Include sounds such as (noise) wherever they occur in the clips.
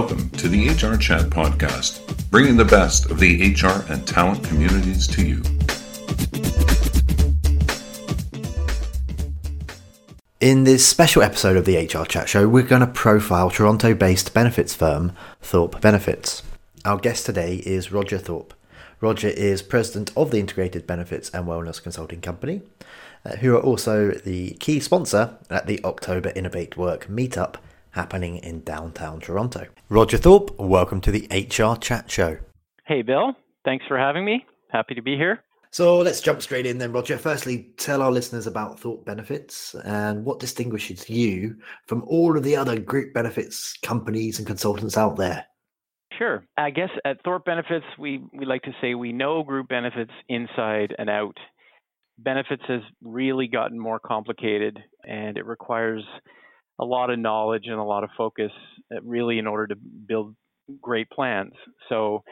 Welcome to the HR Chat podcast, bringing the best of the HR and talent communities to you. In this special episode of the HR Chat Show, we're going to profile Toronto based benefits firm Thorpe Benefits. Our guest today is Roger Thorpe. Roger is president of the Integrated Benefits and Wellness Consulting Company, uh, who are also the key sponsor at the October Innovate Work meetup happening in downtown Toronto. Roger Thorpe, welcome to the HR Chat Show. Hey, Bill. Thanks for having me. Happy to be here. So let's jump straight in then, Roger. Firstly, tell our listeners about Thorpe Benefits and what distinguishes you from all of the other group benefits companies and consultants out there. Sure. I guess at Thorpe Benefits, we, we like to say we know group benefits inside and out. Benefits has really gotten more complicated and it requires a lot of knowledge and a lot of focus, uh, really, in order to build great plans. So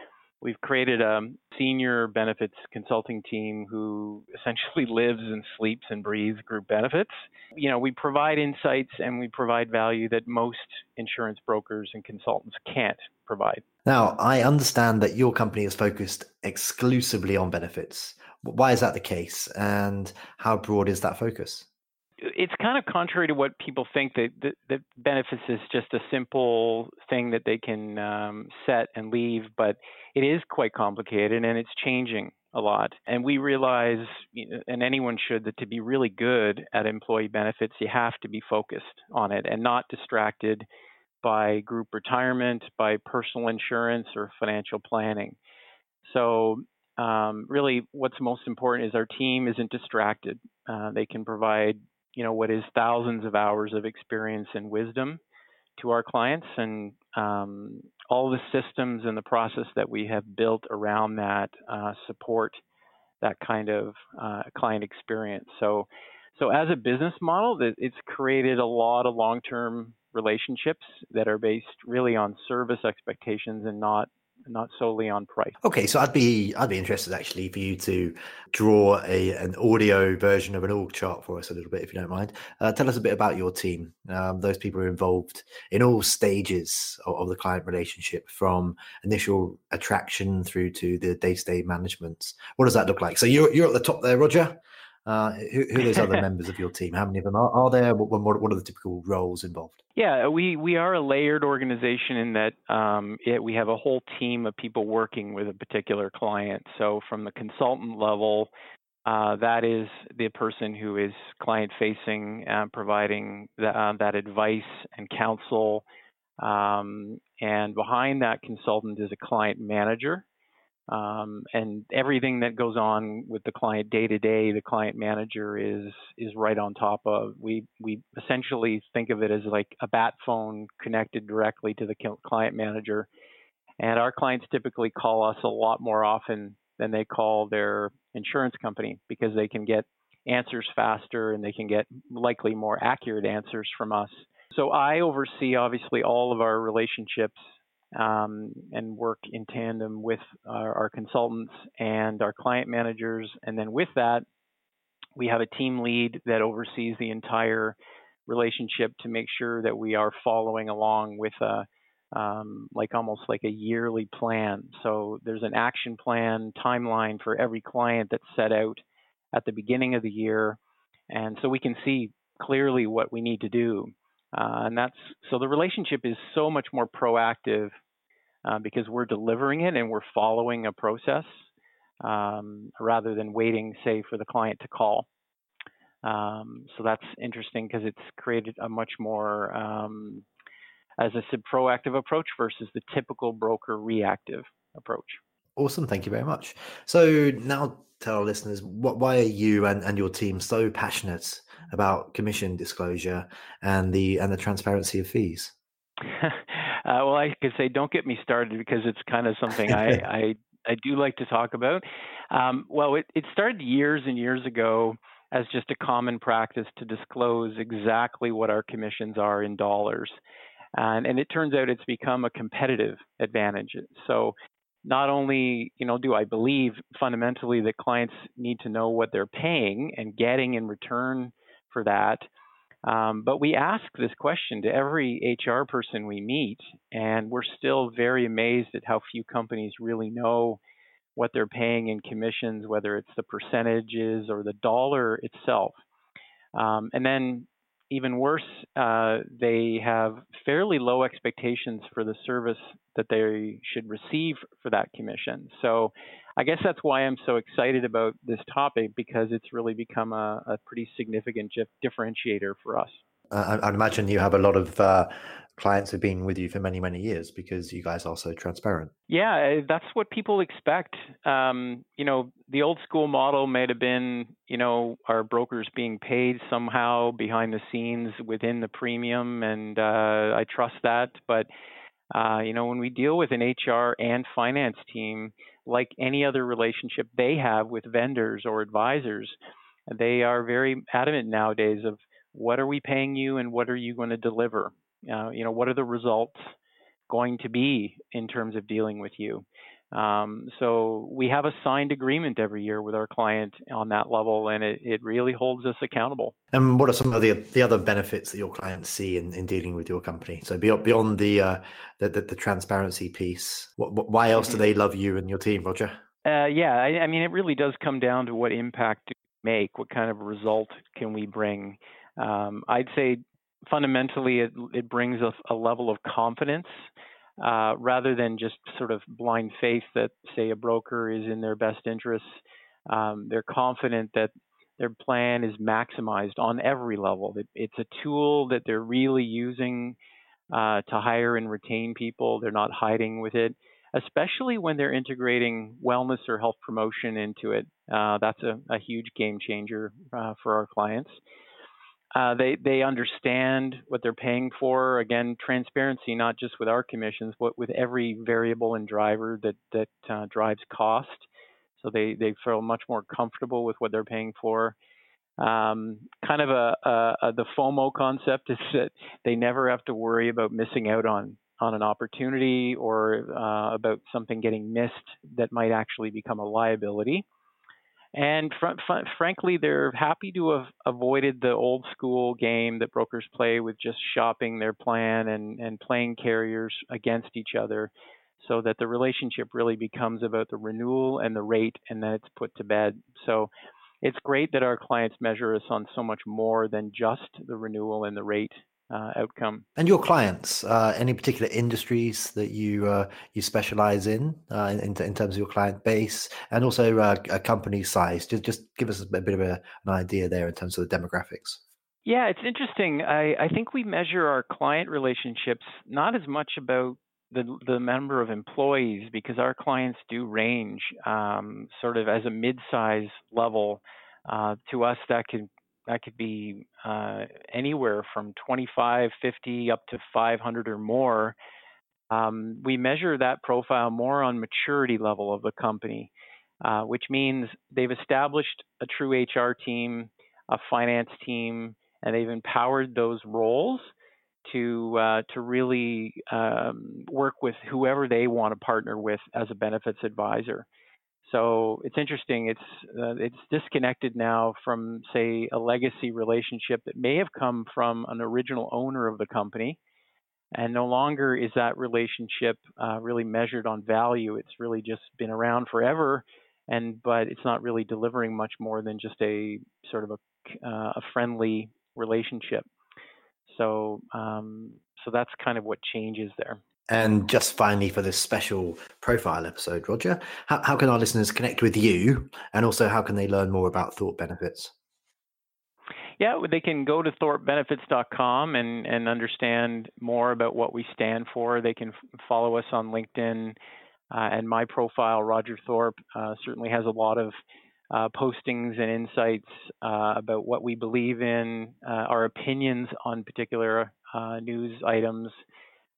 we've created a senior benefits consulting team who essentially (laughs) lives and sleeps and breathes group benefits. You know, we provide insights and we provide value that most insurance brokers and consultants can't provide. Now, I understand that your company is focused exclusively on benefits. Why is that the case and how broad is that focus? It's kind of contrary to what people think that, that, that benefits is just a simple thing that they can um, set and leave, but it is quite complicated and it's changing a lot. And we realize, and anyone should, that to be really good at employee benefits, you have to be focused on it and not distracted by group retirement, by personal insurance, or financial planning. So um, really what's most important is our team isn't distracted. Uh, they can provide you know what is thousands of hours of experience and wisdom to our clients. And um, all the systems and the process that we have built around that uh, support that kind of uh, client experience. So so as a business model it's created a lot of long-term relationships that are based really on service expectations and not not solely on price. Okay, so I'd be I'd be interested actually for you to draw a an audio version of an org chart for us a little bit, if you don't mind. Uh, tell us a bit about your team. Um, those people are involved in all stages of, of the client relationship, from initial attraction through to the day to day management. What does that look like? So you're you're at the top there, Roger. Uh, who, who, are those other (laughs) members of your team? How many of them are, are there? What, what, what, are the typical roles involved? Yeah, we, we are a layered organization in that um, it, we have a whole team of people working with a particular client. So from the consultant level, uh, that is the person who is client facing, uh, providing the, uh, that advice and counsel. Um, and behind that consultant is a client manager um, and everything that goes on with the client day to day, the client manager is is right on top of. We we essentially think of it as like a bat phone connected directly to the client manager, and our clients typically call us a lot more often than they call their insurance company because they can get answers faster and they can get likely more accurate answers from us. So I oversee obviously all of our relationships um, and work in tandem with our, our, consultants and our client managers. And then with that, we have a team lead that oversees the entire relationship to make sure that we are following along with a um, like almost like a yearly plan. So there's an action plan timeline for every client that's set out at the beginning of the year, and so we can see clearly what we need to do. Uh, and that's so the relationship is so much more proactive uh, because we're delivering it and we're following a process um, rather than waiting, say, for the client to call. Um, so that's interesting because it's created a much more, um, as I said, proactive approach versus the typical broker reactive approach. Awesome. Thank you very much. So now tell our listeners what, why are you and, and your team so passionate about commission disclosure and the and the transparency of fees? (laughs) uh, well, I could say don't get me started because it's kind of something I, (laughs) I I do like to talk about. Um, well, it, it started years and years ago as just a common practice to disclose exactly what our commissions are in dollars. And, and it turns out it's become a competitive advantage. So not only you know do I believe fundamentally that clients need to know what they're paying and getting in return for that, Um, but we ask this question to every HR person we meet, and we're still very amazed at how few companies really know what they're paying in commissions, whether it's the percentages or the dollar itself. Um, and then even worse, uh, they have fairly low expectations for the service that they should receive for that commission. So I guess that's why I'm so excited about this topic because it's really become a, a pretty significant differentiator for us. Uh, I, I imagine you have a lot of uh, clients who've been with you for many, many years because you guys are so transparent. Yeah, eh, that's what people expect. Um, you know, the old school model may have been, you know, our brokers being paid somehow behind the scenes within the premium, and uh, I trust that. But uh, you know, when we deal with an HR and finance team, like any other relationship they have with vendors or advisors, they are very adamant nowadays of what are we paying you and what are you going to deliver? Uh, you know, what are the results going to be in terms of dealing with you? Um, so we have a signed agreement every year with our client on that level, and it, it really holds us accountable. And what are some of the the other benefits that your clients see in, in dealing with your company? So beyond beyond the uh, the, the, the, transparency piece, what, what, why else do mm-hmm. they love you and your team, Roger? Uh, yeah, I, I, mean, it really does come down to what impact do we make, what kind of result can we bring. Um, I'd say fundamentally it, it brings us a level of confidence uh, rather than just sort of blind faith that, say, a broker is in their best interests. Um, they're confident that their plan is maximized on every level. It, it's a tool that they're really using uh, to hire and retain people. They're not hiding with it, especially when they're integrating wellness or health promotion into it. Uh, that's a, a, huge game changer uh, for our clients. Uh, they they understand what they're paying for. Again, transparency not just with our commissions, but with every variable and driver that that uh, drives cost. So they they feel much more comfortable with what they're paying for. Um, kind of a, a, a, the FOMO concept (laughs) is that they never have to worry about missing out on on an opportunity or uh, about something getting missed that might actually become a liability. And fr- fr- frankly, they're happy to have avoided the old school game that brokers play with just shopping their plan and, and playing carriers against each other so that the relationship really becomes about the renewal and the rate and then it's put to bed. So it's great that our clients measure us on so much more than just the renewal and the rate uh, outcome. And your clients, uh, any particular industries that you uh, you specialize in, uh, in, in terms of your client base, and also uh, a company size? Just just give us a bit of a, an idea there in terms of the demographics. Yeah, it's interesting. I, I think we measure our client relationships not as much about the the number of employees because our clients do range um, sort of as a mid-size level. Uh, to us, that can that could be uh, anywhere from 25, 50 up to 500 or more. Um, we measure that profile more on maturity level of the company, uh, which means they've established a true HR team, a finance team, and they've empowered those roles to uh, to really um, work with whoever they want to partner with as a benefits advisor. So it's interesting. It's uh, it's disconnected now from say a legacy relationship that may have come from an original owner of the company, and no longer is that relationship uh, really measured on value. It's really just been around forever, and but it's not really delivering much more than just a sort of a, uh, a friendly relationship. So um, so that's kind of what changes there. And just finally, for this special profile episode, Roger, how, how can our listeners connect with you? And also, how can they learn more about Thorpe Benefits? Yeah, they can go to thorpebenefits.com and, and understand more about what we stand for. They can follow us on LinkedIn. Uh, and my profile, Roger Thorpe, uh, certainly has a lot of uh, postings and insights uh, about what we believe in, uh, our opinions on particular uh, news items,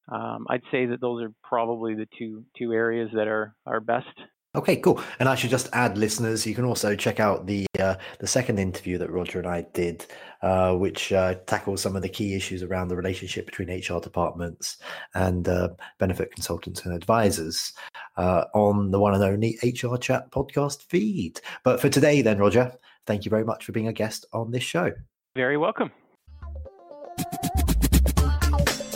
um, I'd say that those are probably the two two areas that are are best. Okay, cool. And I should just add, listeners, you can also check out the uh, the second interview that Roger and I did, uh, which uh, tackles some of the key issues around the relationship between HR departments and uh, benefit consultants and advisors uh, on the one and only HR Chat podcast feed. But for today, then, Roger, thank you very much for being a guest on this show. Very welcome.